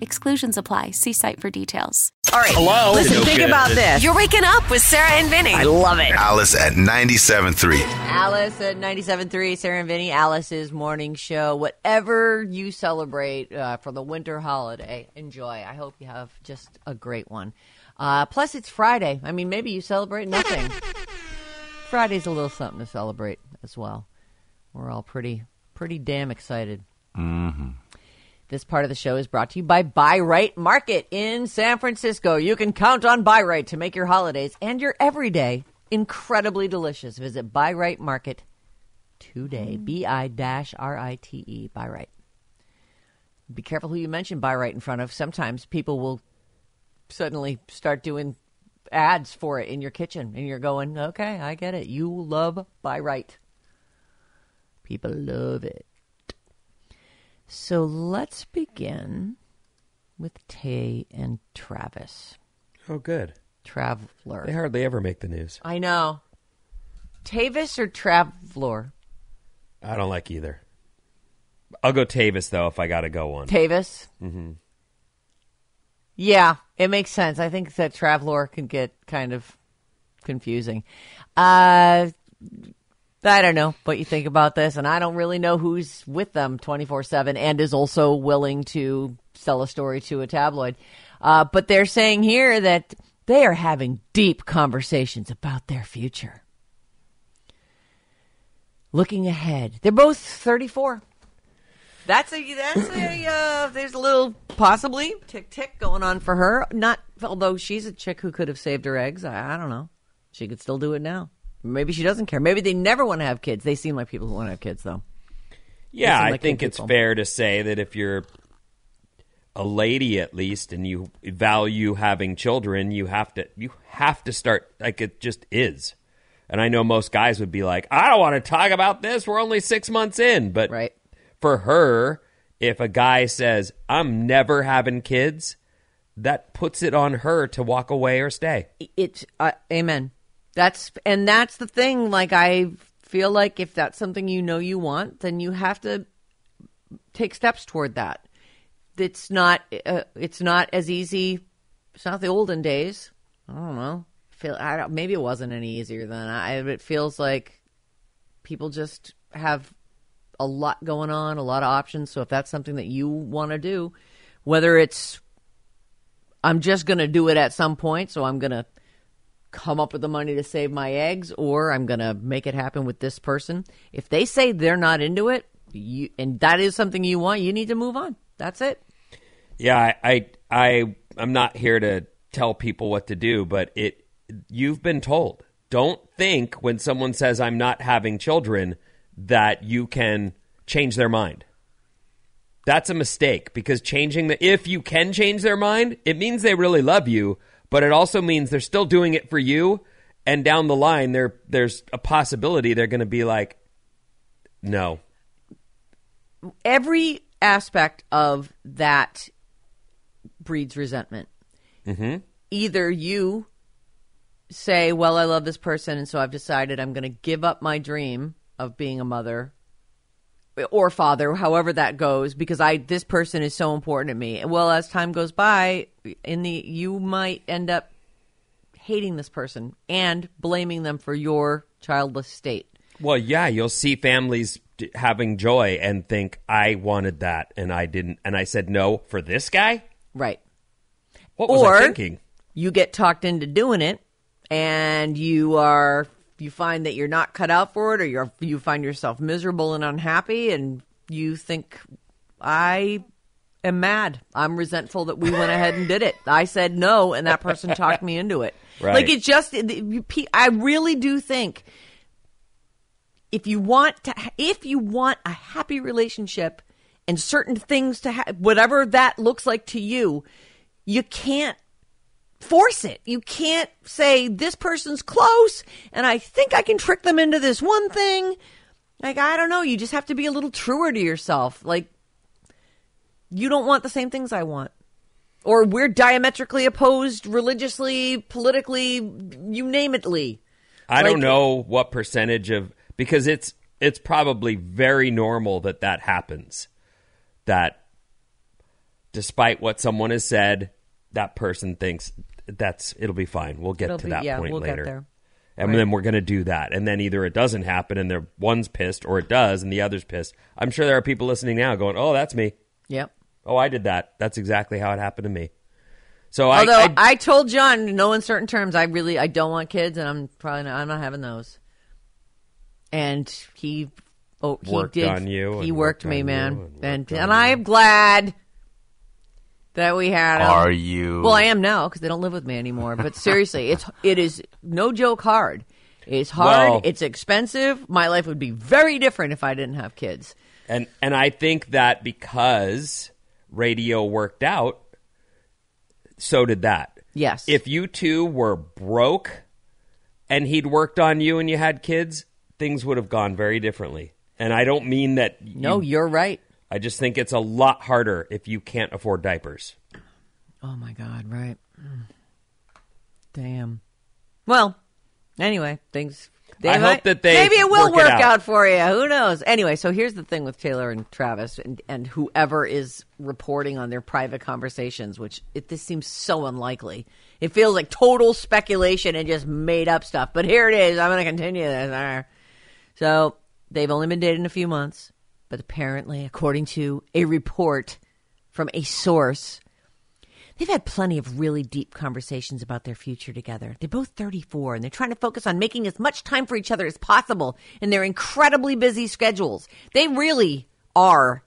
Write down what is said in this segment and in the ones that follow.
Exclusions apply. See site for details. All right. Hello? Listen, No think kidding. about this. You're waking up with Sarah and Vinnie. I love it. Alice at 97.3. Alice at 97.3, Sarah and Vinnie, Alice's morning show. Whatever you celebrate uh, for the winter holiday, enjoy. I hope you have just a great one. Uh, plus, it's Friday. I mean, maybe you celebrate nothing. Friday's a little something to celebrate as well. We're all pretty, pretty damn excited. Mm-hmm. This part of the show is brought to you by Bi-Rite Market in San Francisco. You can count on Bi-Rite to make your holidays and your everyday incredibly delicious. Visit Bi-Rite Market today. Mm-hmm. B I dash R I T E. Bi-Rite. Be careful who you mention Bi-Rite in front of. Sometimes people will suddenly start doing ads for it in your kitchen, and you're going, okay, I get it. You love Bi-Rite. People love it. So let's begin with Tay and Travis. Oh, good. Traveler. They hardly ever make the news. I know. Tavis or Traveler? I don't like either. I'll go Tavis though if I got to go one. Tavis? Mm-hmm. Yeah, it makes sense. I think that Traveler can get kind of confusing. Uh, I don't know what you think about this, and I don't really know who's with them 24 7 and is also willing to sell a story to a tabloid. Uh, but they're saying here that they are having deep conversations about their future. Looking ahead, they're both 34. That's a that's a uh, there's a little possibly tick tick going on for her. Not although she's a chick who could have saved her eggs. I, I don't know. She could still do it now. Maybe she doesn't care. Maybe they never want to have kids. They seem like people who want to have kids, though. Yeah, seem I think it's people. fair to say that if you're a lady at least and you value having children, you have to you have to start like it just is. And I know most guys would be like, "I don't want to talk about this. We're only 6 months in." But Right. for her, if a guy says, "I'm never having kids," that puts it on her to walk away or stay. It's uh, amen. That's and that's the thing. Like I feel like if that's something you know you want, then you have to take steps toward that. It's not. Uh, it's not as easy. It's not the olden days. I don't know. Feel I don't, maybe it wasn't any easier then. I, it feels like people just have a lot going on, a lot of options. So if that's something that you want to do, whether it's I'm just going to do it at some point, so I'm going to come up with the money to save my eggs, or I'm going to make it happen with this person. If they say they're not into it, you and that is something you want, you need to move on. That's it. Yeah, I, I, I, I'm not here to tell people what to do, but it, you've been told. Don't think when someone says I'm not having children that you can change their mind. That's a mistake because changing the, if you can change their mind, it means they really love you, but it also means they're still doing it for you. And down the line, there, there's a possibility they're going to be like, no, Every aspect of that breeds resentment. Mm-hmm. Either you say, Well, I love this person, and so I've decided I'm going to give up my dream of being a mother or father, however that goes, because I this person is so important to me. Well, as time goes by, in the you might end up hating this person and blaming them for your childless state. Well, yeah, you'll see families d- having joy and think I wanted that and I didn't, and I said no for this guy. Right. What was Or- I thinking? You get talked into doing it, and you are you find that you're not cut out for it, or you're you find yourself miserable and unhappy, and you think I am mad. I'm resentful that we went ahead and did it. I said no, and that person talked me into it. Right. Like it just, I really do think if you want to, if you want a happy relationship and certain things to have, whatever that looks like to you, you can't force it. You can't say this person's close and I think I can trick them into this one thing. Like I don't know, you just have to be a little truer to yourself. Like you don't want the same things I want. Or we're diametrically opposed religiously, politically, you name itly. I don't know what percentage of because it's it's probably very normal that that happens. That despite what someone has said, that person thinks that's it'll be fine. We'll get It'll to be- that yeah, point we'll later. there. And Right. then we're going to do that. And then either it doesn't happen and they're one's pissed or it does and the other's pissed. I'm sure there are people listening now going, "Oh, that's me. Yep. Oh, I did that. That's exactly how it happened to me." So I, Although I, I, told John in no uncertain terms, I really I don't want kids, and I'm probably not, I'm not having those. And he, oh, he Worked did. on you He worked worked me, man, and and and, I'm glad that we had. him. Are you? Well, I am now because they don't live with me anymore. But seriously, it's it is no joke hard. It's hard. Well- it's expensive. My life would be very different if I didn't have kids. And and I think that because radio worked out, so did that. Yes. If you two were broke and he'd worked on you and you had kids, things would have gone very differently. And I don't mean that you- no, you're right. I just think it's a lot harder if you can't afford diapers. Oh my God! Right. Mm. Damn. Well, anyway, things. They I might- hope that they maybe it will work it out. out. for you. Who knows? Anyway, so here's the thing with Taylor and Travis and, and whoever is reporting on their private conversations, which it this seems so unlikely. It feels like total speculation and just made up stuff. But here it is. I'm going to continue this. So they've only been dating a few months, but apparently, according to a report from a source, They've had plenty of really deep conversations about their future together. They're both 34 and they're trying to focus on making as much time for each other as possible in their incredibly busy schedules. They really are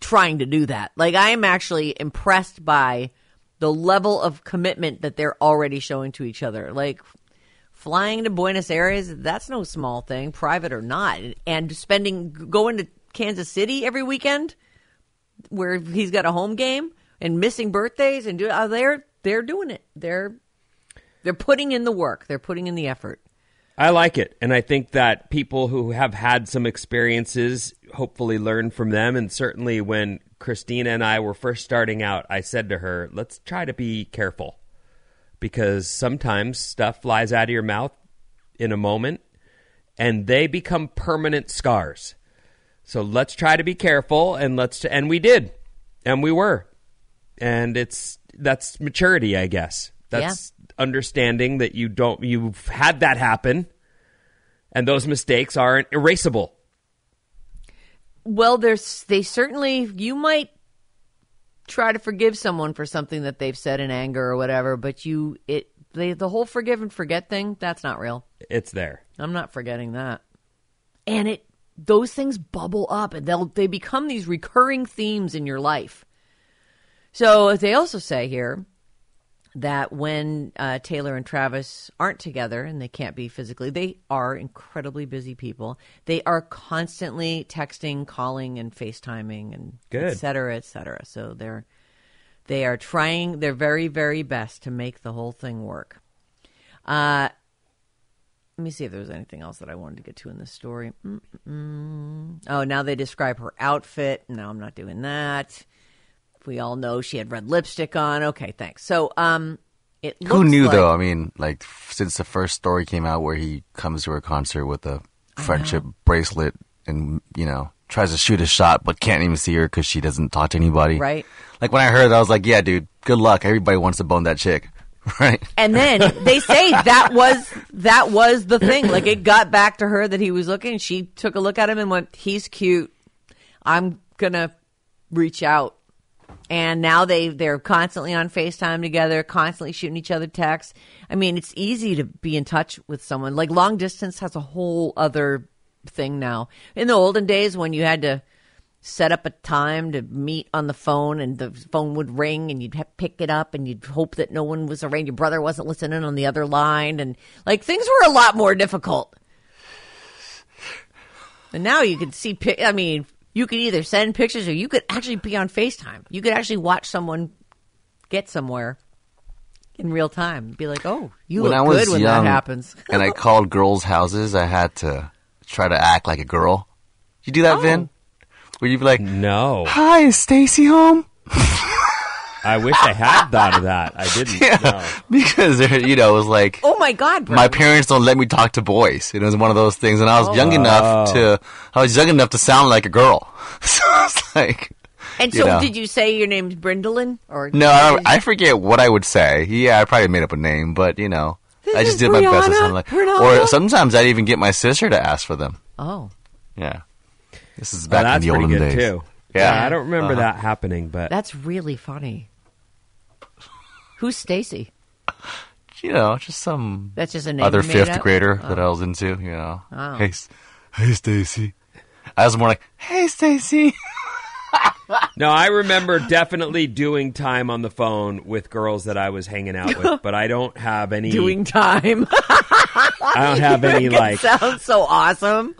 trying to do that. Like, I am actually impressed by the level of commitment that they're already showing to each other. Like, flying to Buenos Aires, that's no small thing, private or not. And spending, going to Kansas City every weekend where he's got a home game and missing birthdays and do uh, they're they're doing it. They're they're putting in the work. They're putting in the effort. I like it. And I think that people who have had some experiences hopefully learn from them. And certainly when Christina and I were first starting out, I said to her, let's try to be careful because sometimes stuff flies out of your mouth in a moment and they become permanent scars. So let's try to be careful and let's, and we did. And we were. And it's, that's maturity, I guess. That's understanding that you don't, you've had that happen and those mistakes aren't erasable. Well, there's they certainly you might try to forgive someone for something that they've said in anger or whatever, but you it they, the whole forgive and forget thing that's not real. It's there. I'm not forgetting that. And it those things bubble up and they'll they become these recurring themes in your life. So as they also say here that when uh, Taylor and Travis aren't together and they can't be physically, they are incredibly busy people. They are constantly texting, calling, and FaceTiming, and Good. et cetera, et cetera. So they're they are trying their very, very best to make the whole thing work. Uh, let me see if there was anything else that I wanted to get to in this story. Mm-mm. Oh, now they describe her outfit. No, I'm not doing that. We all know she had red lipstick on. Okay, thanks. So, um, it Who knew like- though? I mean, like since the first story came out where he comes to her concert with a friendship bracelet and you know tries to shoot a shot but can't even see her because she doesn't talk to anybody. Right. Like when I heard that, I was like, yeah, dude, good luck. Everybody wants to bone that chick. Right. And then they say that was that was the thing. Like it got back to her that he was looking. She took a look at him and went, "He's cute. I'm gonna reach out." And now they they're constantly on Facetime together, constantly shooting each other texts. I mean, it's easy to be in touch with someone. Like long distance has a whole other thing now. In the olden days, when you had to set up a time to meet on the phone and the phone would ring and you'd pick it up and you'd hope that no one was around your brother wasn't listening on the other line and like things were a lot more difficult and now you can see i mean you could either send pictures or you could actually be on facetime you could actually watch someone get somewhere in real time be like oh you when look I was good when young that happens and I called girls' houses, I had to try to act like a girl. You do that, Oh. Vin? Where you'd be like, No, "Hi, is Stacy home?" I wish I had thought of that. I didn't. No. because you know it was like oh my god my parents don't let me talk to boys. It was one of those things, and I was young Oh. enough to I was young enough to sound like a girl. So I was like, and you so know. did you say your name's brindlin or no, I, I forget what I would say. Yeah, I probably made up a name, but you know, This I just did my best to Brianna. sound like. Brianna. Or sometimes I'd even get my sister to ask for them. oh Yeah, this is Well, back in that's the pretty olden good days. too. Yeah. I don't remember Uh-huh. that happening, but That's really funny. Who's Stacy? You know, just some That's just a name other you made fifth up? grader that oh. I was into. You know, Oh. hey, S- hey, Stacy. I was more like, hey, Stacy. no, I remember definitely doing time on the phone with girls that I was hanging out with, but I don't have any. Doing time. I don't have any It like. sounds so awesome.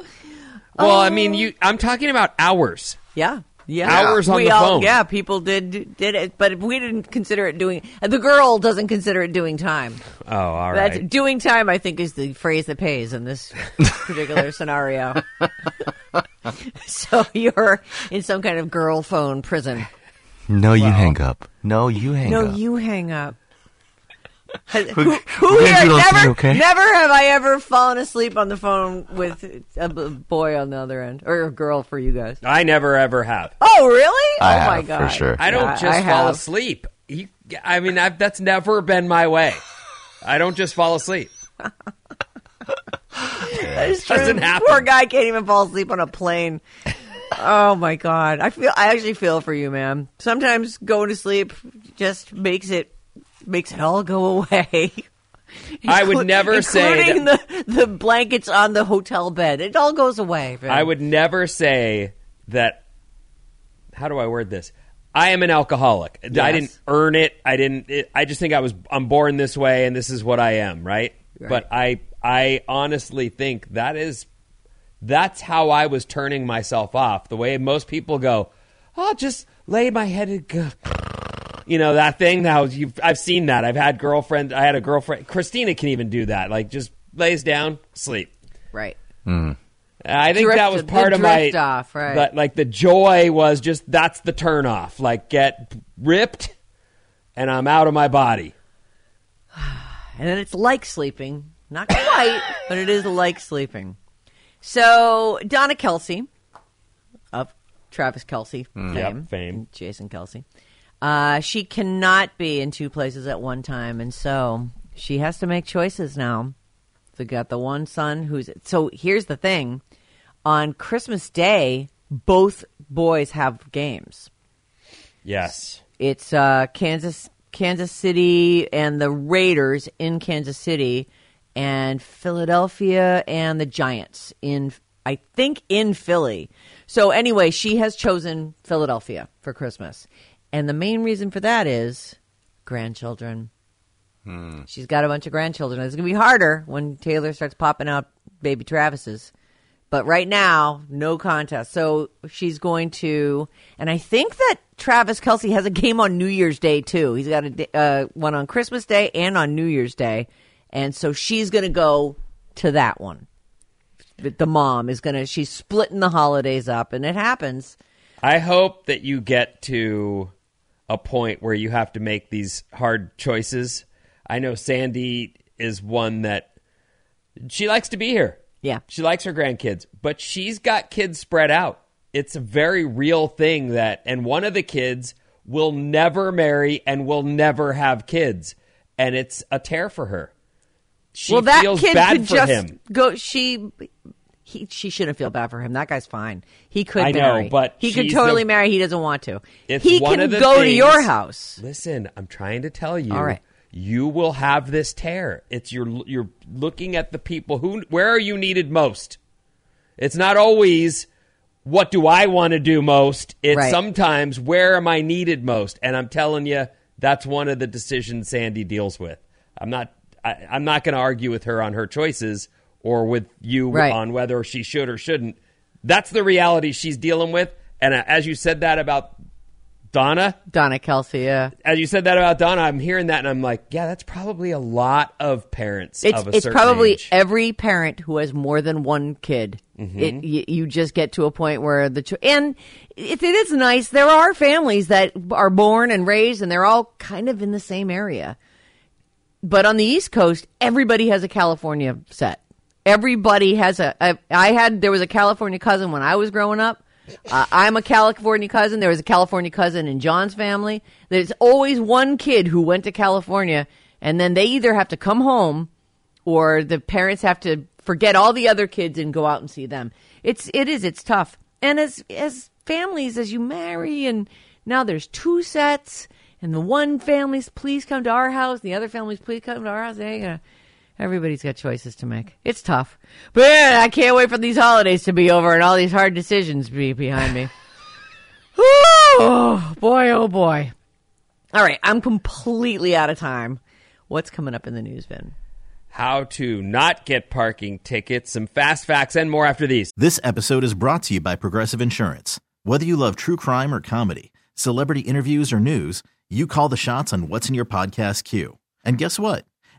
Well, I oh. mean, you. I'm talking about hours. Yeah. Yeah. Hours on we the all, phone. Yeah, people did did it, but we didn't consider it doing. The girl doesn't consider it doing time. Oh, all That's right. doing time. I think is the phrase that pays in this particular scenario. so you're in some kind of girl phone prison. No, you hang up. No, you hang No, up. No, you hang up. Has- We're- who who here never, okay? never have I ever fallen asleep on the phone with a b- boy on the other end or a girl for you guys? I never ever have. Oh, really? I oh my god! for sure. I don't Yeah, just I fall have. asleep. You, I mean, I've, that's never been my way. I don't just fall asleep. It's doesn't true. happen. Poor guy can't even fall asleep on a plane. oh my god! I feel. I actually feel for you, man. Sometimes going to sleep just makes it makes it all go away. I would never say including the the blankets on the hotel bed. It all goes away. I would never say that. How do I word this? I am an alcoholic. I Yes. didn't earn it. I didn't. It, I just think I was. I'm born this way, and this is what I am. Right? Right. But I. I honestly think that is. That's how I was turning myself off. The way most people go. I'll just lay my head. And go. You know that thing. Now you've. I've seen that. I've had girlfriend. I had a girlfriend. Christina can even do that. Like just lays down, sleep. right. I think Drift- that was part of my off, right. But like the joy was just that's the turn off. Like get ripped, and I'm out of my body. And then it's like sleeping. Not quite, but it is like sleeping. So Donna Kelce of Travis Kelce mm. fame, Yep, fame. Jason Kelce. Uh, she cannot be in two places at one time, and so she has to make choices now. They got the one son who's so. Here's the thing: on Christmas Day, both boys have games. Yes. It's uh, Kansas, Kansas City, and the Raiders in Kansas City, and Philadelphia and the Giants in, I think, in Philly. So anyway, she has chosen Philadelphia for Christmas, and the main reason for that is grandchildren. She's got a bunch of grandchildren. It's gonna be harder when Taylor starts popping out baby Travis's. But right now, no contest. So she's going to, and I think that Travis Kelce has a game on New Year's Day too. He's got a uh, one on Christmas Day and on New Year's Day, and so she's going to go to that one. The the mom is going to. She's splitting the holidays up, and it happens. I hope that you get to a point where you have to make these hard choices. I know Sandy is one that she likes to be here. Yeah. She likes her grandkids, but she's got kids spread out. It's a very real thing that, and one of the kids will never marry and will never have kids. and it's a tear for her. She well, that feels kid bad could for just him. go. She, he, she shouldn't feel bad for him. That guy's fine. He could I know, marry, but he could totally the- marry. He doesn't want to. He can go to your house. Listen, I'm trying to tell you. All right. You will have this tear. It's you're you're looking at the people who where are you needed most. It's not always what do I want to do most. It's Right. sometimes where am I needed most. And I'm telling you, that's one of the decisions Sandy deals with. I'm not I, I'm not going to argue with her on her choices or with you Right. on whether she should or shouldn't. That's the reality she's dealing with. And uh, as you said that about Donna, Donna Kelce. Yeah. as you said that about Donna, I'm hearing that and I'm like, yeah, that's probably a lot of parents It's of a it's probably age. every parent who has more than one kid. Mm-hmm. It you, you just get to a point where the ch- and it, it is nice. There are families that are born and raised, and they're all kind of in the same area. But on the East Coast, everybody has a California set. Everybody has a. I, had there was a California cousin when I was growing up. Uh, I'm a California cousin. There was a California cousin in John's family. There's always one kid who went to California, and then they either have to come home or the parents have to forget all the other kids and go out and see them. It's it is it's tough. And as as families as you marry and now there's two sets and the one family's please come to our house, and the other family's please come to our house. They ain't gonna- everybody's got choices to make. It's tough. But yeah, I can't wait for these holidays to be over and all these hard decisions be behind me. oh boy, oh boy. All right, I'm completely out of time. What's coming up in the news, Vin? How to not get parking tickets, some fast facts, and more after these. This episode is brought to you by Progressive Insurance. Whether you love true crime or comedy, celebrity interviews or news, you call the shots on what's in your podcast queue. And guess what?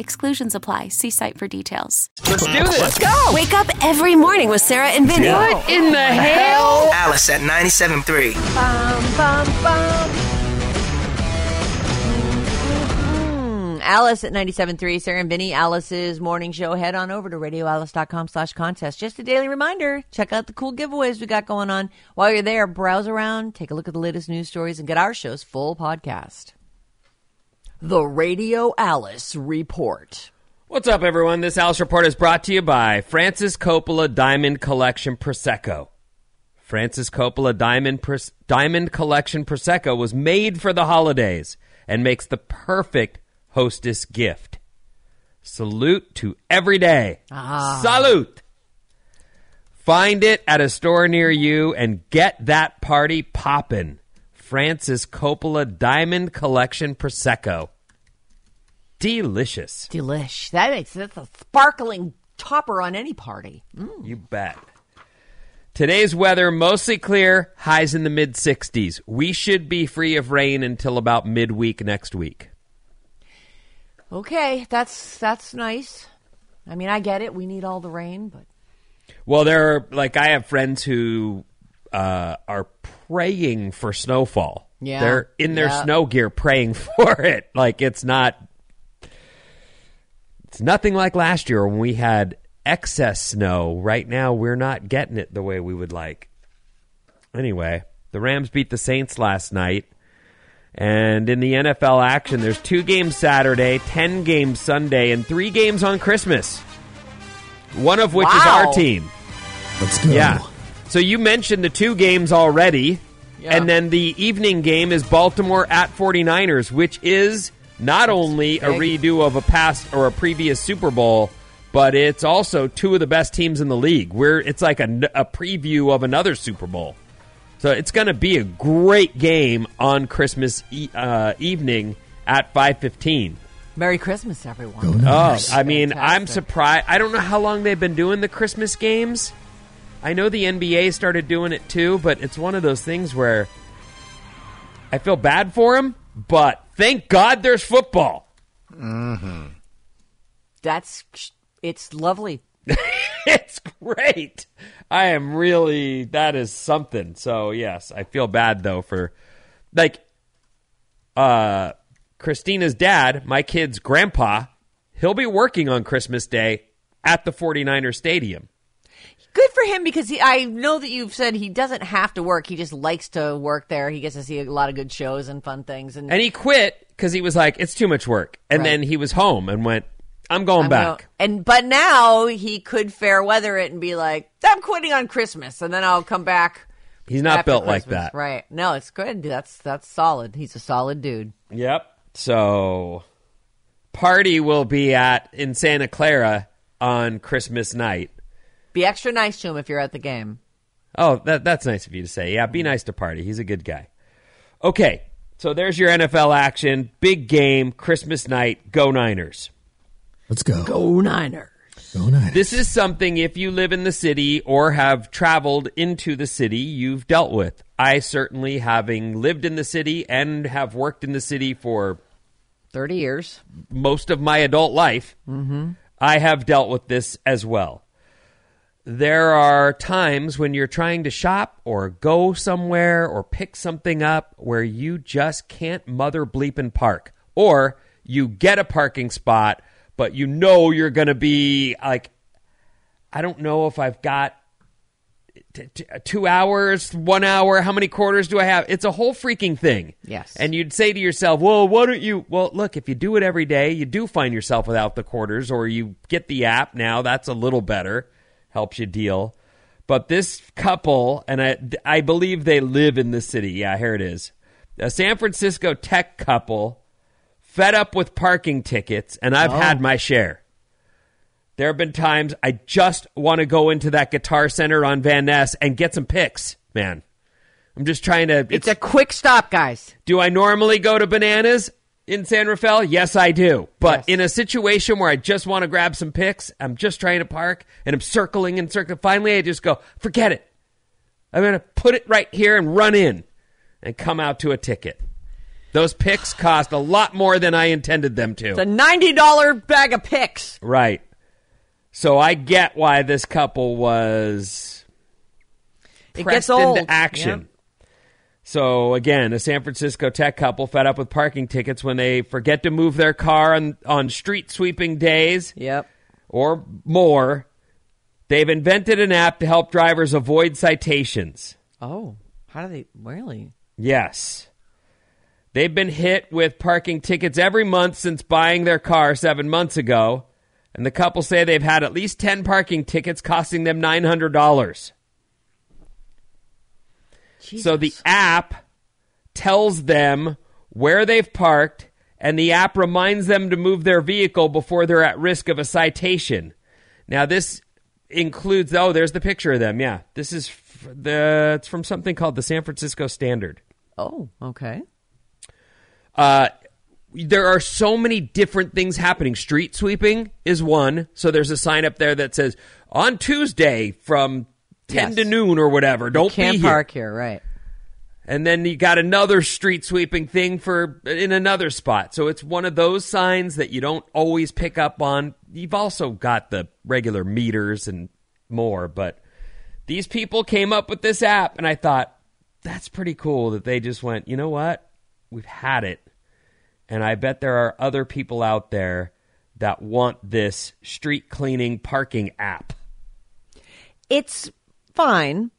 Exclusions apply. See site for details. Let's do this. Let's go. Wake up every morning with Sarah and Vinnie. What in the hell? Alice at 97.3. Bum, bum, bum. Mm, Alice at 97.3, Sarah and Vinnie, Alice's morning show. Head on over to radioalice.com slash contest. Just a daily reminder, check out the cool giveaways we got going on. While you're there, browse around, take a look at the latest news stories, and get our show's full podcast. The Radio Alice Report. What's up, everyone? This Alice Report is brought to you by Francis Coppola Diamond Collection Prosecco. Francis Coppola Diamond Diamond Collection Prosecco was made for the holidays and makes the perfect hostess gift. Salute to every day. Ah. Salute. Find it at a store near you and get that party poppin'. Francis Coppola Diamond Collection Prosecco. Delicious. Delish. That makes that's a sparkling topper on any party. Mm. You bet. Today's weather mostly clear, highs in the mid 60s. We should be free of rain until about midweek next week. Okay, that's that's nice. I mean, I get it. We need all the rain, but Well, there are like I have friends who uh, are praying for snowfall. Yeah. They're in their Yeah. snow gear praying for it. Like it's not it's nothing like last year when we had excess snow. Right now, we're not getting it the way we would like. Anyway, the Rams beat the Saints last night. And in the NFL action, there's two games Saturday, 10 games Sunday, and three games on Christmas. One of which is our team. Let's go. Yeah. So you mentioned the two games already. Yeah. And then the evening game is Baltimore at 49ers, which is not only a redo of a past or a previous Super Bowl, but it's also two of the best teams in the league. Where it's like a, a preview of another Super Bowl. So it's going to be a great game on Christmas e- uh, evening at 5:15. Merry Christmas, everyone. Oh, I mean, I'm surprised. I don't know how long they've been doing the Christmas games. I know the NBA started doing it too, but it's one of those things where I feel bad for him, but thank God there's football. That's it's lovely. it's great. I am really that is something. So yes, I feel bad though for like uh Christina's dad, my kid's grandpa, he'll be working on Christmas Day at the 49er stadium. Good for him because he, I know that you've said he doesn't have to work. He just likes to work there. He gets to see a lot of good shows and fun things. And, And he quit because he was like, it's too much work. And Right. then he was home and went, I'm going I'm back. gonna- and but now he could fair weather it and be like, I'm quitting on Christmas, and then I'll come back. He's not built like that. right? No, it's good. That's that's solid. He's a solid dude. Yep. So, party will be at in Santa Clara on Christmas night. Be extra nice to him if you're at the game. Oh, that that's nice of you to say. Yeah, be nice to Party. He's a good guy. Okay, so there's your NFL action. Big game, Christmas night. Go Niners. Let's go. Go Niners. Go Niners. This is something if you live in the city or have traveled into the city, you've dealt with. I certainly, having lived in the city and have worked in the city for Thirty years. most of my adult life, mm-hmm. I have dealt with this as well. There are times when you're trying to shop or go somewhere or pick something up where you just can't mother bleep and park. Or you get a parking spot, but you know you're going to be like, I don't know if I've got t- t- two hours, one hour. How many quarters do I have? It's a whole freaking thing. Yes. And you'd say to yourself, well, why don't you? Well, look, if you do it every day, you do find yourself without the quarters, or you get the app now. That's a little better, helps you deal. But this couple, and I, I believe they live in the city. Yeah, here it is. A San Francisco tech couple, fed up with parking tickets, and I've had oh. my share. There have been times I just want to go into that guitar center on Van Ness and get some picks, man. I'm just trying to. It's a quick stop, guys. do I normally go to Bananas in San Rafael? Yes, I do. But Yes. in a situation where I just want to grab some picks, I'm just trying to park and I'm circling and circling. Finally, I just go, forget it. I'm going to put it right here and run in and come out to a ticket. Those picks cost a lot more than I intended them to. It's a ninety dollar bag of picks. Right. So I get why this couple was It pressed gets old. into action. So again, a San Francisco tech couple fed up with parking tickets when they forget to move their car on, on street sweeping days Yep. or more. They've invented an app to help drivers avoid citations. Oh, how do they really? Yes. They've been hit with parking tickets every month since buying their car seven months ago. And the couple say they've had at least 10 parking tickets costing them $900. So the app tells them where they've parked, and the app reminds them to move their vehicle before they're at risk of a citation. Now, this includes, oh, there's the picture of them. Yeah. This is f- the, it's from something called the San Francisco Standard. Oh, okay. Uh, there are so many different things happening. Street sweeping is one. So there's a sign up there that says on Tuesday from 10 Yes. to noon or whatever. Don't Can't be here. park here, right? And then you got another street sweeping thing for in another spot. So it's one of those signs that you don't always pick up on. You've also got the regular meters and more, but these people came up with this app and I thought that's pretty cool that they just went, "You know what? We've had it." And I bet there are other people out there that want this street cleaning parking app. It's fine.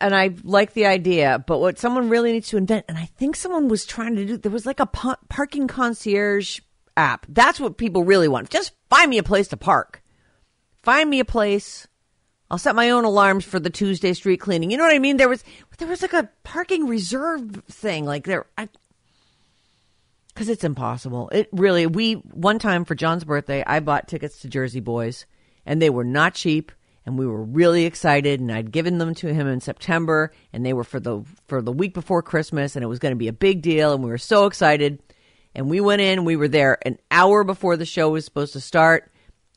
And I like the idea, but what someone really needs to invent, and I think someone was trying to do, there was like a parking concierge app. That's what people really want. Just find me a place to park. Find me a place. I'll set my own alarms for the Tuesday street cleaning. You know what I mean? There was there was like a parking reserve thing, like there. I, because it's impossible. It really. We one time for John's birthday, I bought tickets to Jersey Boys, and they were not cheap, and we were really excited. And I'd given them to him in September, and they were for the for the week before Christmas, and it was going to be a big deal, and we were so excited. And we went in. We were there an hour before the show was supposed to start,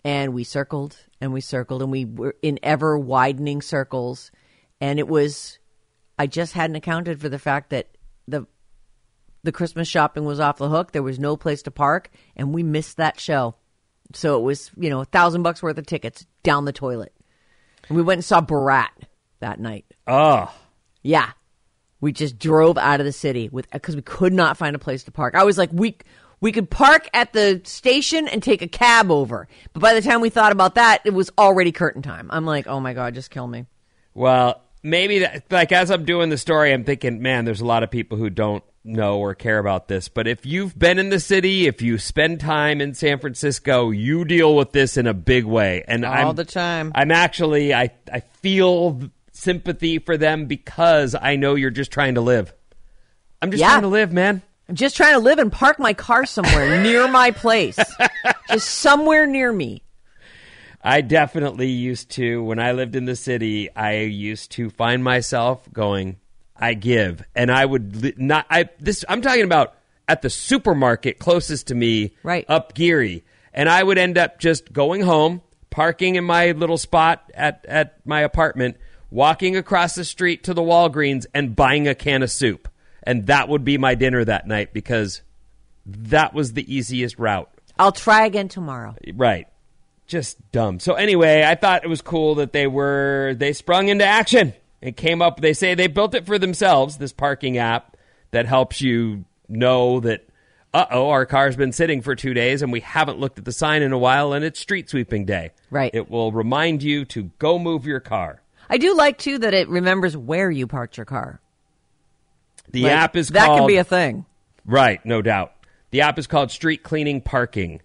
and we circled and we circled, and we were in ever widening circles, and it was. I just hadn't accounted for the fact that the the Christmas shopping was off the hook. There was no place to park, and we missed that show. So it was, you know, a thousand bucks worth of tickets down the toilet. And we went and saw Borat that night. Oh, Yeah. We just drove out of the city with because we could not find a place to park. I was like, we we could park at the station and take a cab over. But by the time we thought about that, it was already curtain time. I'm like, oh my god, just kill me. Well, maybe that, like as I'm doing the story, I'm thinking, man, there's a lot of people who don't know or care about this. But if you've been in the city, if you spend time in San Francisco, you deal with this in a big way. And All I'm, the time. I'm actually, I, I feel sympathy for them because I know you're just trying to live. I'm just Yeah. trying to live, man. I'm just trying to live and park my car somewhere near my place, just somewhere near me. I definitely used to when I lived in the city. I used to find myself going, "I give," and I would not. I this I'm talking about at the supermarket closest to me, Right. up Geary, and I would end up just going home, parking in my little spot at at my apartment, walking across the street to the Walgreens, and buying a can of soup, and that would be my dinner that night because that was the easiest route. I'll try again tomorrow. Right. Just dumb. So anyway, I thought it was cool that they were they sprung into action and came up they say they built it for themselves, this parking app that helps you know that uh-oh, our car's been sitting for 2 days and we haven't looked at the sign in a while and it's street sweeping day. Right. It will remind you to go move your car. I do like too that it remembers where you parked your car. The Like, app is that called can be a thing. Right, no doubt. The app is called Street Cleaning Parking,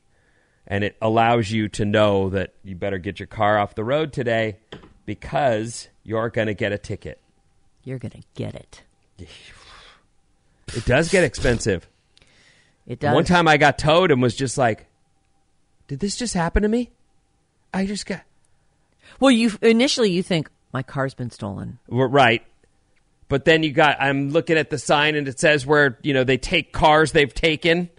and it allows you to know that you better get your car off the road today because you're going to get a ticket. You're gonna get it. It does get expensive. It does. One time I got towed and was just like, did this just happen to me? I just got. Well, you initially you think my car's been stolen. Right. But then you got, I'm looking at the sign and it says where, you know, they take cars they've taken.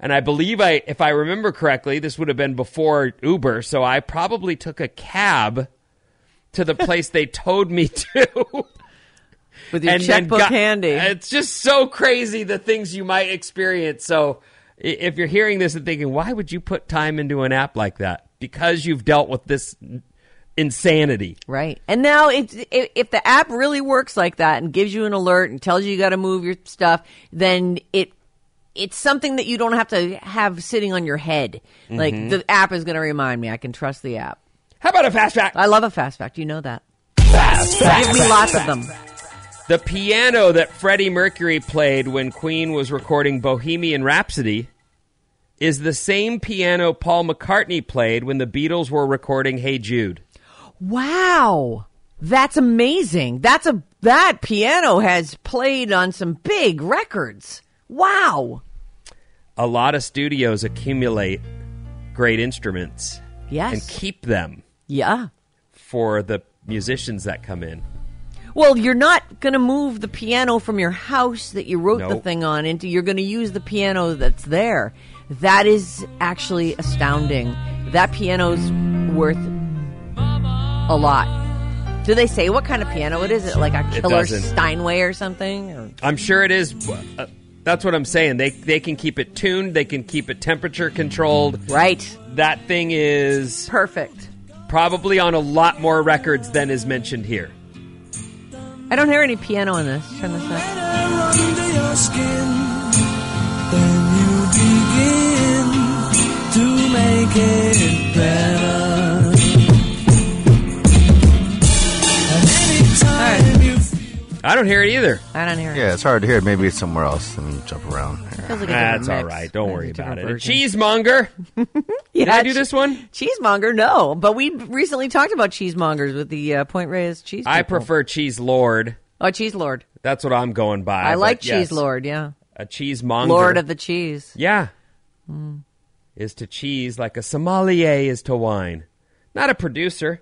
And I believe I, if I remember correctly, this would have been before Uber. So I probably took a cab to the place they towed me to. With your checkbook got- handy. It's just so crazy the things you might experience. So if you're hearing this and thinking, why would you put time into an app like that? Because you've dealt with this insanity. Right. And now it's, if, if the app really works like that and gives you an alert and tells you you got to move your stuff, then it it's something that you don't have to have sitting on your head. Like Mhm. the app is going to remind me. I can trust the app. How about a fast fact? I love a fast fact. You know that. Fast fact. Give me lots of them. The piano that Freddie Mercury played when Queen was recording Bohemian Rhapsody is the same piano Paul McCartney played when the Beatles were recording Hey Jude. Wow. That's amazing. That's a that piano has played on some big records. Wow. A lot of studios accumulate great instruments Yes. and keep them Yeah. for the musicians that come in. Well, you're not going to move the piano from your house that you wrote the thing on into. You're going to use the piano that's there. That is actually astounding. That piano's worth a lot. Do they say what kind of piano it is? Is it like a killer. Steinway or something? Or? I'm sure it is. Uh, that's what I'm saying. They they can keep it tuned. They can keep it temperature controlled. Right. That thing is perfect. Probably on a lot more records than is mentioned here. I don't hear any piano in this. Turn this up. I don't hear it either. I don't hear it. Yeah, it's hard to hear. Maybe it's somewhere else. Let me jump around. Feels like a That's different all mix. right. Don't Maybe worry a about different it. A version. cheesemonger. Yeah, Did I do this one? Cheesemonger, no. But we recently talked about cheesemongers with the uh, Point Reyes cheese. I people. prefer cheese lord. Oh, cheese lord. That's what I'm going by. I but like yes, cheese lord. Yeah, A cheesemonger. lord of the cheese. Yeah. Hmm. Is to cheese like a sommelier is to wine. Not a producer,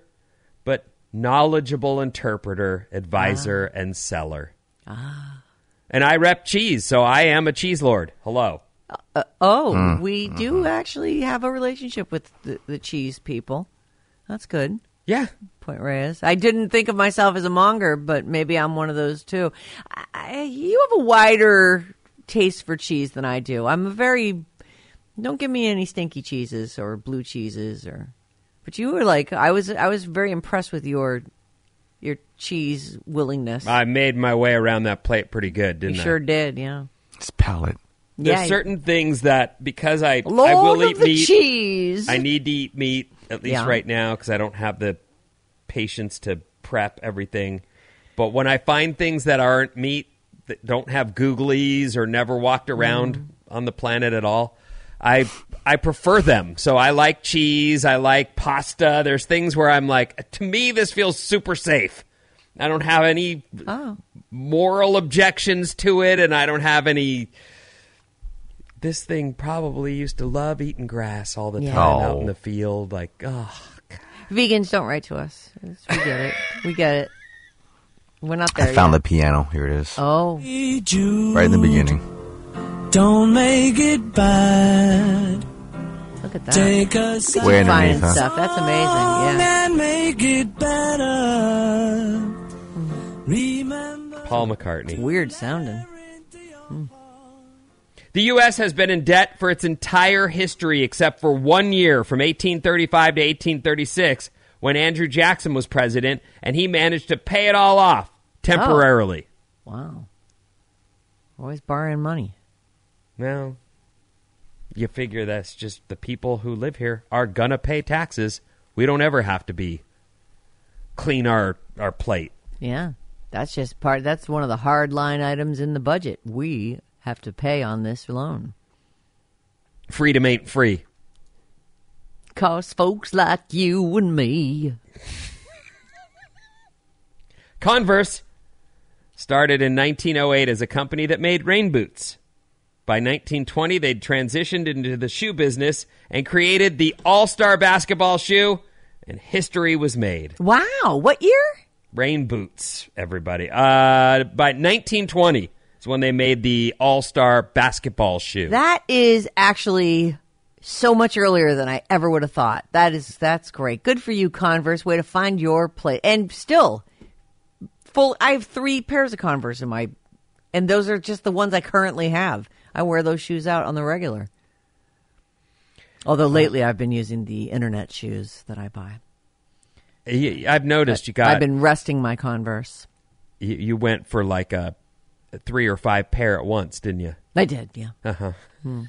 but knowledgeable interpreter, advisor, and seller. Ah. And I rep cheese, so I am a cheese lord. Hello. Uh, oh, Mm. we do actually have a relationship with the, the cheese people. That's good. Yeah. Point Reyes. I didn't think of myself as a monger, but maybe I'm one of those too. I, I, you have a wider taste for cheese than I do. I'm a very don't give me any stinky cheeses or blue cheeses or. But you were like I was. I was very impressed with your your cheese willingness. I made my way around that plate pretty good, didn't I? sure did. Yeah. It's palate. There's Yeah. certain things that because I I Lord will of eat the meat. cheese. I need to eat meat at least Yeah. right now because I don't have the patience to prep everything. But when I find things that aren't meat that don't have googlies or never walked around Mm. on the planet at all, I I prefer them. So I like cheese. I like pasta. There's things where I'm like, to me, this feels super safe. I don't have any Oh. moral objections to it, and I don't have any. This thing probably used to love eating grass all the Yeah. time out Oh. in the field. Like, oh, Vegans don't write to us. We get it. We get it. We're not there I found yet. the piano. Here it is. Oh. Right in the beginning. Don't make it bad. Look at that. Take a Keep Way finding underneath, huh? stuff. That's amazing. Yeah. and make it better. Mm. Remember. Paul McCartney. Weird sounding. Mm. The U.S. has been in debt for its entire history except for one year from 1835 to 1836 when Andrew Jackson was president, and he managed to pay it all off oh. temporarily. Wow. Always borrowing money. Well, you figure that's just the people who live here are gonna pay taxes. We don't ever have to be clean our our plate. Yeah. That's just part that's one of the hard line items in the budget. We have to pay on this loan. Freedom ain't free. Cause folks like you and me. Converse started in 1908 as a company that made rain boots. By 1920, they'd transitioned into the shoe business and created the All Star basketball shoe, and history was made. Wow. What year? Rain boots, everybody. Uh, by 1920 is when they made the All Star basketball shoe. That is actually so much earlier than I ever would have thought. That is that's great. Good for you, Converse. Way to find your place. And still, full. I have three pairs of Converse in my, and those are just the ones I currently have. I wear those shoes out on the regular. Although lately I've been using the internet shoes that I buy. I've noticed you got. I've been resting my Converse. you, you went for like a, a three or five pair at once, didn't you? I did, yeah. Uh huh. Hmm.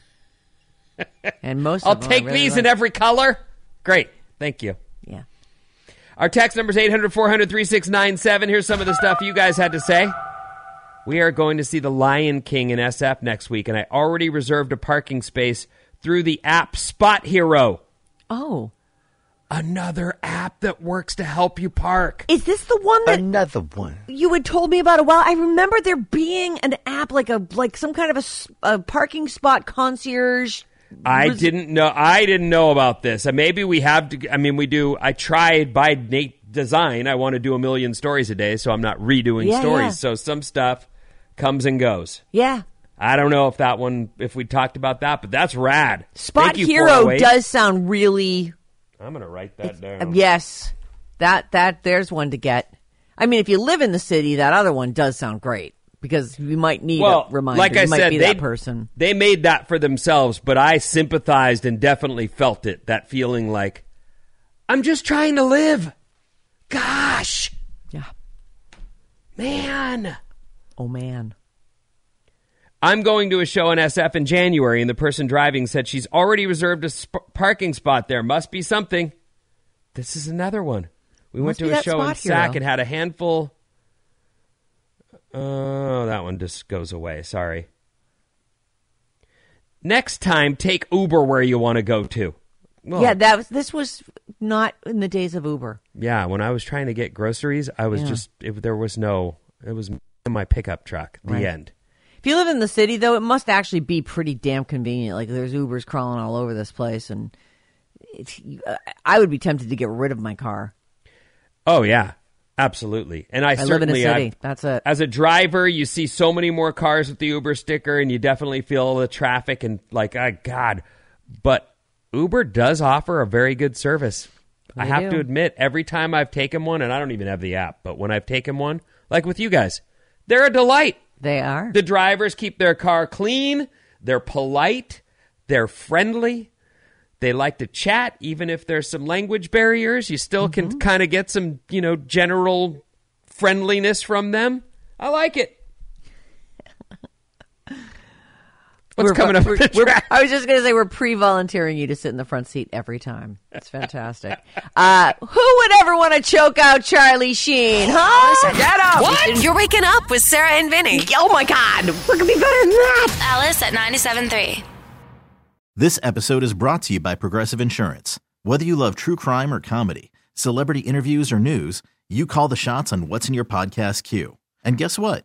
And most I'll take really these like. in every color. Great. Thank you. Yeah. Our text number is 800 400 3697. Here's some of the stuff you guys had to say. We are going to see The Lion King in SF next week, and I already reserved a parking space through the app SpotHero. Oh. Another app that works to help you park. Is this the one that Another one. you had told me about a while. I remember there being an app like a like some kind of a, a parking spot concierge. I Was- didn't know. I didn't know about this. Uh, Maybe we have to. I mean, we do. I tried by Nate design. I want to do a million stories a day, so I'm not redoing Yeah, stories. yeah. So some stuff comes and goes. Yeah, I don't know if that one, if we talked about that, but that's rad. Spot you, Hero 408. does sound really I'm gonna write that down. Um, yes. That that there's one to get. I mean, if you live in the city, that other one does sound great because you might need Well, a reminder. like I you might said, be they that person. they made that for themselves, but I sympathized and definitely felt it. That feeling like I'm just trying to live. Gosh, Yeah. man. Oh man. I'm going to a show in SF in January, and the person driving said she's already reserved a sp- parking spot there. Must be something. This is another one. We Must went to a show in Sac and had a handful. Oh, that one just goes away. Sorry. Next time, take Uber where you want to go to. Well, yeah, that was this was not in the days of Uber. yeah. When I was trying to get groceries, I was Yeah. just it, there was no. It was in my pickup truck. The Right. end. If you live in the city, though, it must actually be pretty damn convenient. Like there's Ubers crawling all over this place, and it's, uh, I would be tempted to get rid of my car. Oh yeah, absolutely. And I, I live in a certainly city. I've- That's it. As a driver, you see so many more cars with the Uber sticker, and you definitely feel the traffic and like, oh God. But Uber does offer a very good service. I have do. to admit, every time I've taken one, and I don't even have the app, but when I've taken one, like with you guys, they're a delight. They are. The drivers keep their car clean. They're polite. They're friendly. They like to chat, even if there's some language barriers. You still Mm-hmm. can kind of get some, you know, general friendliness from them. I like it. What's We're- coming up? we're- with the we're- I was just going to say we're pre-volunteering you to sit in the front seat every time. It's fantastic. uh, who would ever want to choke out Charlie Sheen? Huh? Get up! What? You're waking up with Sarah and Vinnie. Oh my God! We're gonna be better than that. Alice at 97.3. This episode is brought to you by Progressive Insurance. Whether you love true crime or comedy, celebrity interviews or news, you call the shots on what's in your podcast queue. And guess what?